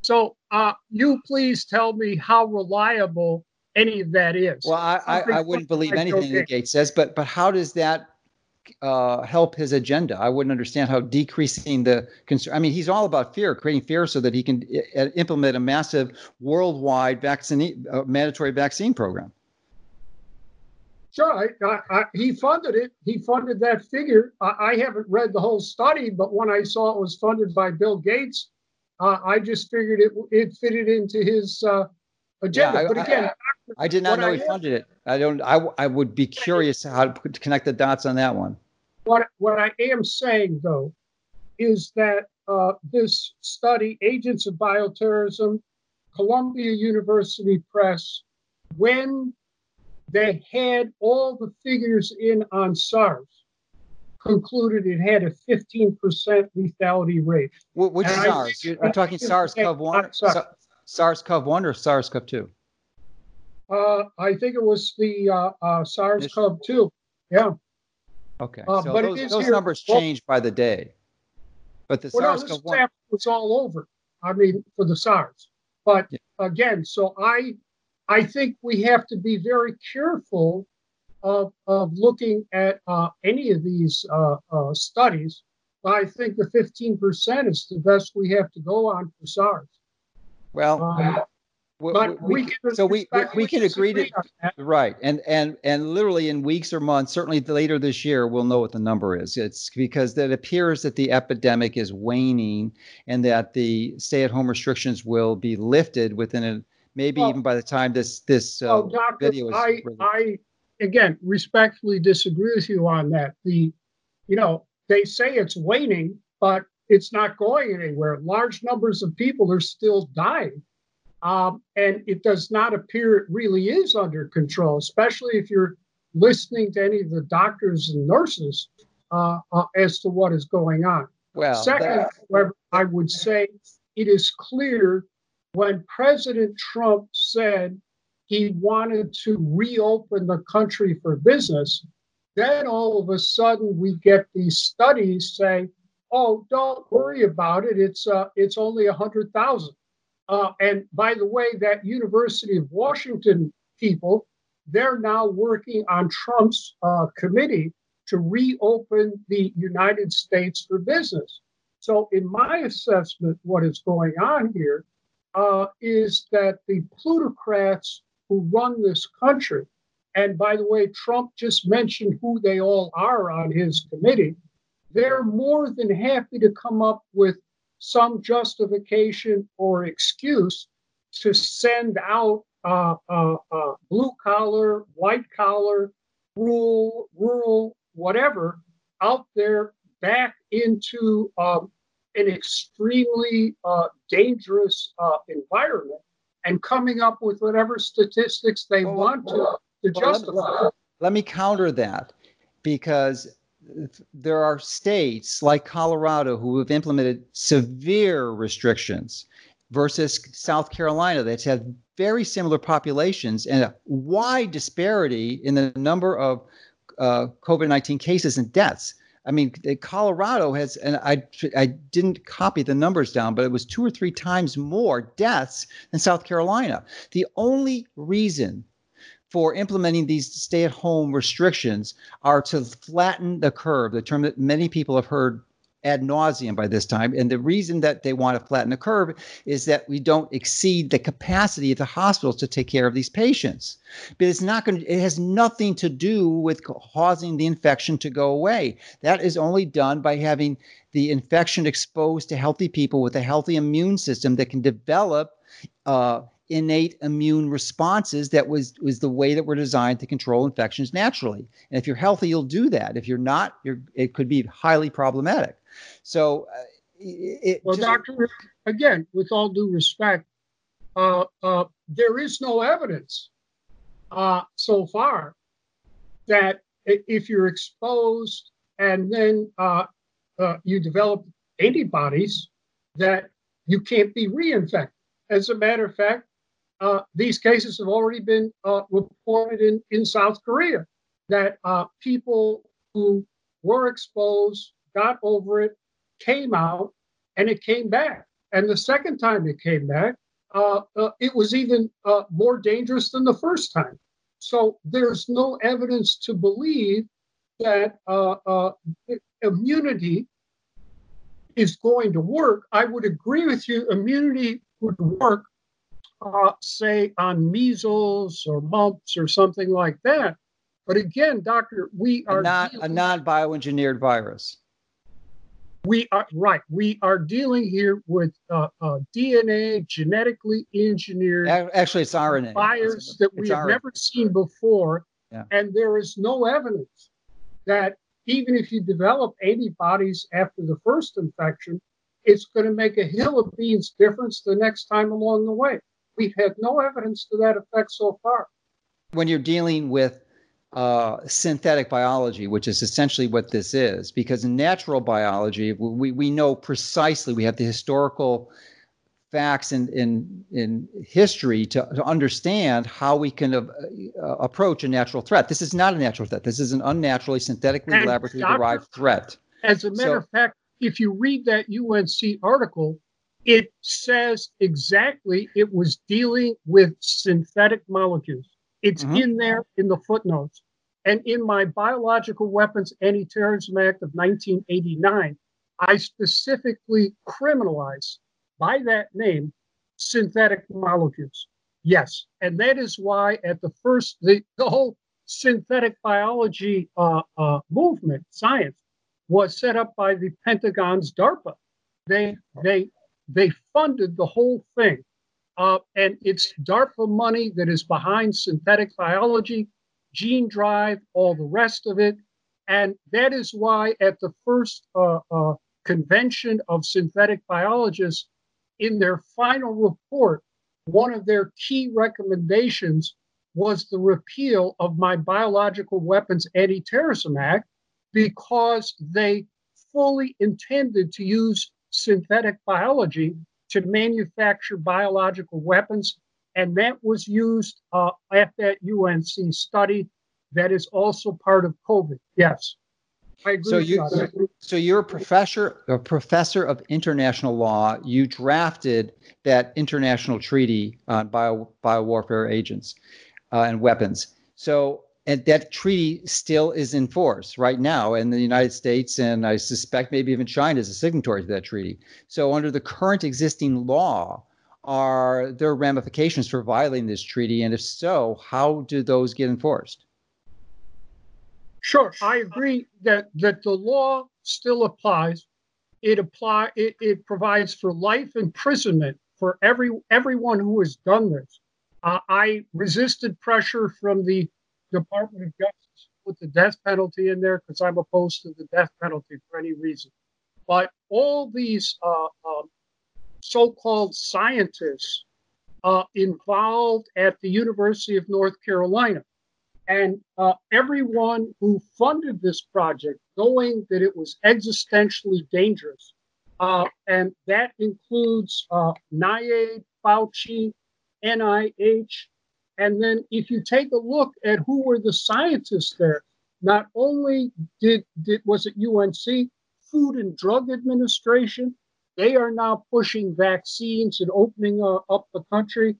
So, uh, you please tell me how reliable any of that is. Well, I, I, I wouldn't believe like anything okay. that Gates says, but but how does that uh, help his agenda? I wouldn't understand how decreasing the concern. I mean, he's all about fear, creating fear so that he can uh, implement a massive worldwide vaccine, uh, mandatory vaccine program. Sure, I, I, I, he funded it. He funded that figure. I, I haven't read the whole study, but when I saw it was funded by Bill Gates, uh, I just figured it it fitted into his agenda. I- but again, I did not know I he funded it. I don't. I I would be curious how to connect the dots on that one. what what I am saying though is that uh, this study, Agents of Bioterrorism, Columbia University Press, when they had all the figures in on SARS, concluded it had a 15% lethality rate. Wh- Which And SARS? think- You're talking I think- SARS-CoV-1, uh, sorry. SARS-CoV-1, or SARS-CoV-2? Uh, I think it was the uh, uh, SARS-CoV-2. Yeah. Okay, Uh, so but those, is those numbers well- change by the day. But the Well, no, this is SARS-CoV-1, after it's all over. I mean, for the SARS. But Yeah. again, so I, I think we have to be very careful of, of looking at uh, any of these uh, uh, studies I think the 15% is the best we have to go on for SARS. Well, um, but we, we can so we, we, we can agree to right and and and literally in weeks or months certainly later this year we'll know what the number is. It's because it appears that the epidemic is waning and that the stay-at-home restrictions will be lifted within a maybe well, even by the time this this uh, well, doctor, video is I, I again respectfully disagree with you on that. The you know they say it's waning but it's not going anywhere large numbers of people are still dying um, and it does not appear it really is under control, especially if you're listening to any of the doctors and nurses uh, uh, as to what is going on. Well, second, that... however, I would say it is clear when President Trump said he wanted to reopen the country for business, then all of a sudden we get these studies saying, "Oh, don't worry about it. It's uh, it's only a hundred thousand. Uh, and by the way, that University of Washington people, they're now working on Trump's uh, committee to reopen the United States for business. So, in my assessment, what is going on here uh, is that the plutocrats who run this country, and by the way, Trump just mentioned who they all are on his committee, they're more than happy to come up with some justification or excuse to send out uh, uh, uh, blue collar, white collar, rural, rural, whatever, out there back into um, an extremely uh, dangerous uh, environment and coming up with whatever statistics they well, want to, to well, justify. Let me, let me counter that because there are states like Colorado who have implemented severe restrictions versus South Carolina that's had very similar populations and a wide disparity in the number of uh, COVID 19 cases and deaths. I mean, Colorado has, and I, I didn't copy the numbers down, but it was two or three times more deaths than South Carolina. The only reason for implementing these stay at home restrictions are to flatten the curve, the term that many people have heard ad nauseum by this time. And the reason that they want to flatten the curve is that we don't exceed the capacity of the hospitals to take care of these patients. But it's not going to, it has nothing to do with causing the infection to go away. That is only done by having the infection exposed to healthy people with a healthy immune system that can develop uh, innate immune responses that was was the way that we're designed to control infections naturally. And if you're healthy, you'll do that. If you're not, you're, it could be highly problematic. So, uh, it, well, just, doctor, again, with all due respect, uh, uh, there is no evidence uh, so far that if you're exposed and then uh, uh, you develop antibodies, that you can't be reinfected. As a matter of fact, uh, these cases have already been uh, reported in, in South Korea that uh, people who were exposed, got over it, came out, and it came back. And the second time it came back, uh, uh, it was even more dangerous than the first time. So there's no evidence to believe that immunity is going to work. I would agree with you, immunity would work uh, say, on measles or mumps or something like that. But again, doctor, we are not dealing, a non-bioengineered virus. We are right. We are dealing here with uh, uh, DNA, genetically engineered. Actually, it's RNA. Virus that we have RNA. never seen before, yeah. and there is no evidence that even if you develop antibodies after the first infection, it's going to make a hill of beans difference the next time along the way. We've had no evidence to that effect so far. When you're dealing with uh, synthetic biology, which is essentially what this is, because in natural biology, we, we know precisely, we have the historical facts in, in, in history to, to understand how we can uh, uh, approach a natural threat. This is not a natural threat. This is an unnaturally synthetically laboratory derived threat. As a matter so, of fact, if you read that UNC article, it says exactly it was dealing with synthetic molecules. It's mm-hmm. in there in the footnotes. And in my Biological Weapons Anti-Terrorism Act of 1989, I specifically criminalize by that name synthetic molecules. Yes, and that is why at the first the, the whole synthetic biology uh, uh, movement science was set up by the Pentagon's DARPA. They they they funded the whole thing, uh, and it's DARPA money that is behind synthetic biology, gene drive, all the rest of it, and that is why at the first uh, uh, convention of synthetic biologists, in their final report, one of their key recommendations was the repeal of my Biological Weapons Anti Terrorism Act because they fully intended to use synthetic biology to manufacture biological weapons. And that was used uh, at that UNC study that is also part of COVID. Yes. I agree so you, so you're a professor, a professor of international law. You drafted that international treaty on bio biowarfare agents uh, and weapons. So and that treaty still is in force right now in the United States, and I suspect maybe even China is a signatory to that treaty. So, under the current existing law, are there ramifications for violating this treaty? And if so, how do those get enforced? Sure, I agree that that the law still applies. It apply it, it provides for life imprisonment for every everyone who has done this. Uh, I resisted pressure from the Department of Justice put the death penalty in there because I'm opposed to the death penalty for any reason. But all these uh, uh, so-called scientists uh, involved at the University of North Carolina, and uh, everyone who funded this project, knowing that it was existentially dangerous, uh, and that includes uh, NIAID, Fauci, NIH, and then if you take a look at who were the scientists there, not only did, did was it UNC, Food and Drug Administration, they are now pushing vaccines and opening uh, up the country.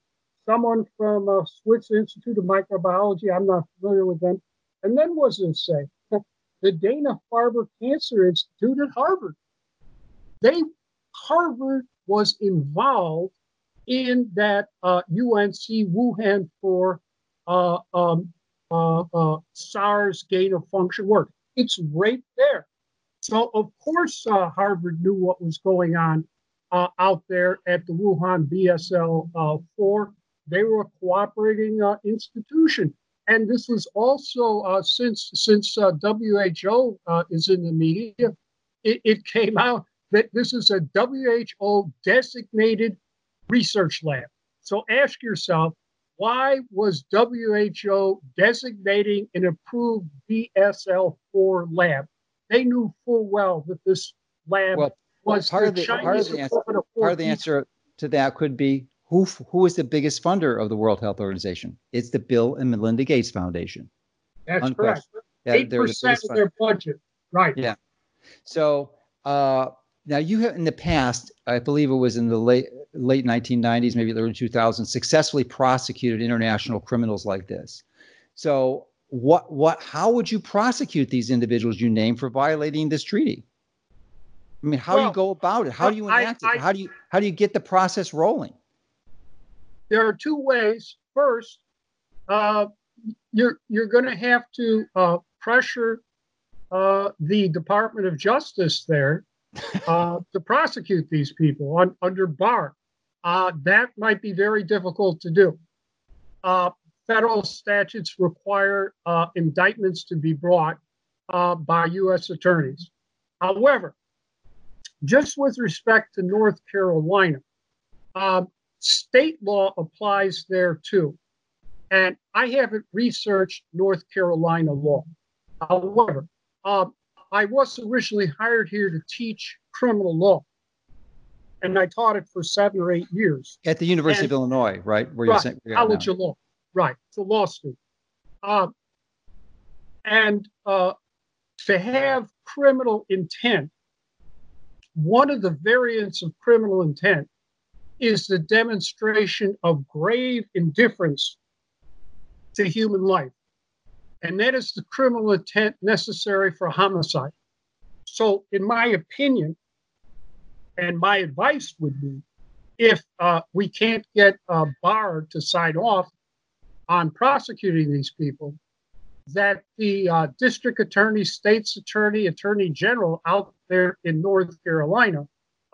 Someone from uh, Swiss Institute of Microbiology, I'm not familiar with them. And then what it say? The Dana Farber Cancer Institute at Harvard. They Harvard was involved in that uh, UNC Wuhan for uh, um, uh, uh, SARS gain of function work. It's right there. So, of course, uh, Harvard knew what was going on uh, out there at the Wuhan BSL 4. They were a cooperating institution. And this was also since since WHO is in the media, it, it came out that this is a WHO designated research lab. So ask yourself, why was WHO designating an approved BSL 4 lab? They knew full well that this lab well, was part, of the, part, of the answer, part of the answer to that could be who who is the biggest funder of the World Health Organization? It's the Bill and Melinda Gates Foundation. That's correct. Eight percent of their budget. Right. Yeah. So uh, now, you have in the past, I believe it was in the late late 1990s, maybe early 2000s, successfully prosecuted international criminals like this. So, what what how would you prosecute these individuals you name for violating this treaty? I mean, how well, do you go about it? How do you enact I, I, it? How do you how do you get the process rolling? There are two ways. First, uh, you're you're going to have to uh, pressure uh, the Department of Justice there *laughs* uh, to prosecute these people on, under Barr. Uh, that might be very difficult to do. Uh, federal statutes require uh, indictments to be brought uh, by U.S. attorneys. However, just with respect to North Carolina, um, state law applies there too. And I haven't researched North Carolina law. However, uh, I was originally hired here to teach criminal law, and I taught it for seven or eight years at the University and, of Illinois, right? Where right, you're College of Law, right? It's a law school, uh, and uh, to have criminal intent. One of the variants of criminal intent is the demonstration of grave indifference to human life and that is the criminal intent necessary for homicide. So, in my opinion, And my advice would be if uh, we can't get a Barr to sign off on prosecuting these people, that the uh, district attorney, state's attorney, attorney general out there in North Carolina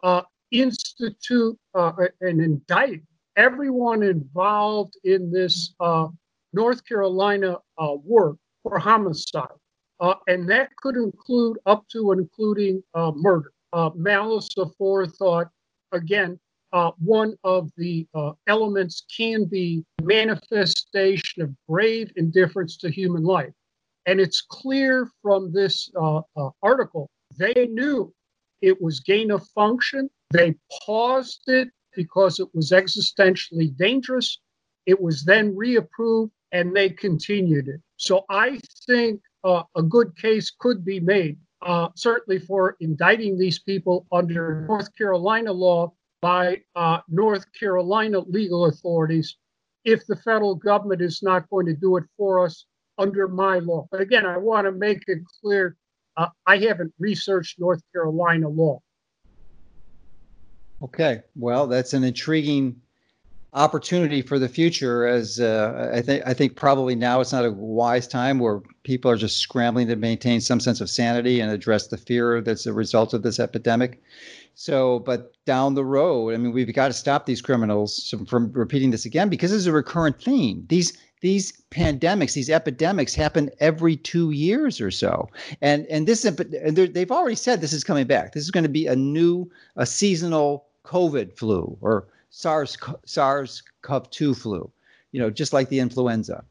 uh, institute uh, and indict everyone involved in this uh, North Carolina uh, work for homicide. Uh, and that could include up to including murder, malice aforethought. Again, uh, one of the uh, elements can be manifestation of grave indifference to human life. And it's clear from this uh, uh article, they knew it was gain of function. They paused it because it was existentially dangerous. It was then reapproved and they continued it. So I think uh, a good case could be made, uh, certainly for indicting these people under North Carolina law by uh, North Carolina legal authorities if the federal government is not going to do it for us under my law. But again, I want to make it clear uh, I haven't researched North Carolina law. Okay, well, that's an intriguing opportunity for the future. As uh, I think, I think probably now it's not a wise time where people are just scrambling to maintain some sense of sanity and address the fear that's a result of this epidemic. So, but down the road, I mean, we've got to stop these criminals from repeating this again because it's a recurrent theme. These these pandemics, these epidemics happen every two years or so, and and this and they've already said this is coming back. This is going to be a new, a seasonal COVID flu or SARS SARS CoV-2 flu, you know, just like the influenza.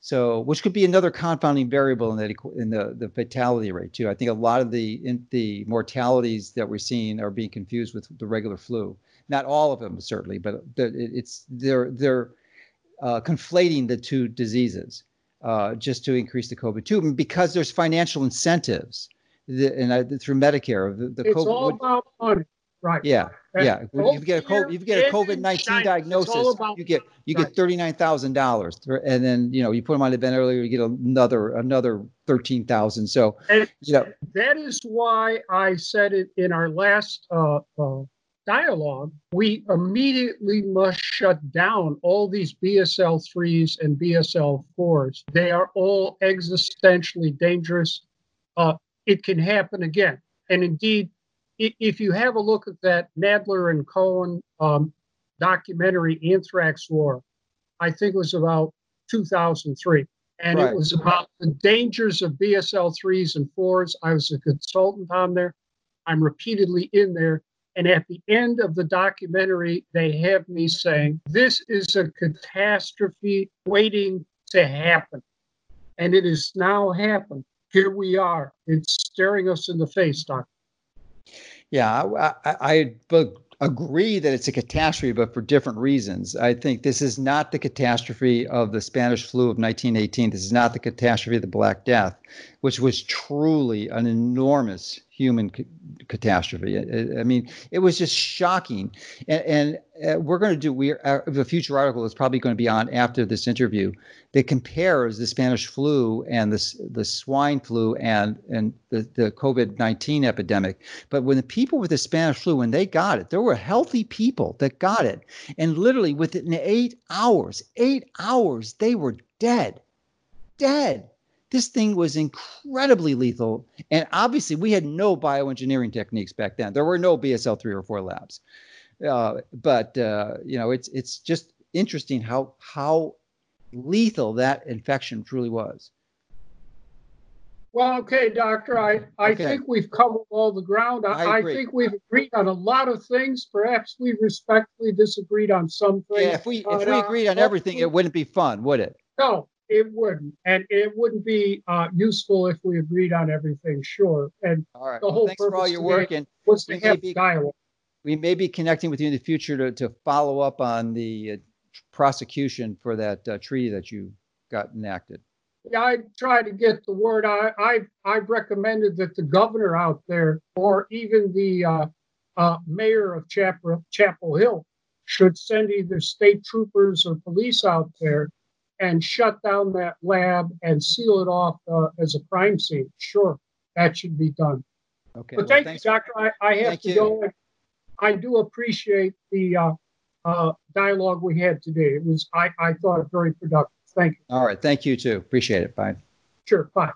So, which could be another confounding variable in that in the the fatality rate too. I think a lot of the in, the mortalities that we're seeing are being confused with the regular flu. Not all of them certainly, but it's they're they're uh, conflating the two diseases uh, just to increase the COVID too, because there's financial incentives, the, and I, through Medicare. The, the it's COVID, all about money. Right. Yeah. Yeah. If you get a COVID, if you get a COVID nineteen diagnosis, you get you get thirty nine thousand dollars, and then you know you put them on the event earlier, you get another another thirteen thousand. So and you know that is why I said it in our last uh, uh, dialogue. We immediately must shut down all these BSL threes and BSL fours. They are all existentially dangerous. Uh, it can happen again, and indeed if you have a look at that Nadler and Coen um, documentary, Anthrax War, I think it was about 2003. And right. it was about the dangers of BSL 3s and 4s. I was a consultant on there. I'm repeatedly in there. And at the end of the documentary, they have me saying, This is a catastrophe waiting to happen. And it has now happened. Here we are. It's staring us in the face, Doctor. Yeah, I, I, I agree that it's a catastrophe, but for different reasons. I think this is not the catastrophe of the Spanish flu of 1918. This is not the catastrophe of the Black Death, which was truly an enormous human catastrophe. I, I, mean, it was just shocking. And, and uh, we're going to do we uh, the future article is probably going to be on after this interview that compares the Spanish flu and the the swine flu and and the the COVID nineteen epidemic. But when the people with the Spanish flu, when they got it, there were healthy people that got it, and literally within eight hours, eight hours, they were dead, dead this thing was incredibly lethal. And obviously, we had no bioengineering techniques back then. There were no BSL three or four labs. Uh, but uh, you know, it's it's just interesting how how lethal that infection truly was. Well, okay, doctor. I, I okay. think we've covered all the ground. I, I, I, think we've agreed on a lot of things. Perhaps we respectfully disagreed on some things. Yeah, if we if we uh, agreed on everything, it wouldn't be fun, would it? No, it wouldn't, and it wouldn't be uh, useful if we agreed on everything. Sure, and all right. The whole well, thanks for all your work, and was to have be, dialogue. We may be connecting with you in the future to, to follow up on the uh, prosecution for that uh, treaty that you got enacted. Yeah, I try to get the word. I I I've recommended that the governor out there, or even the uh, uh, mayor of Chapel Chapel Hill, should send either state troopers or police out there and shut down that lab and seal it off uh, as a crime scene. Sure, that should be done. Okay. But well, thank you, Doctor. I, I have to you. go. I do appreciate the uh, uh, dialogue we had today. It was, I, I thought, very productive. Thank you. All right. Thank you too. Appreciate it. Bye. Sure. Bye.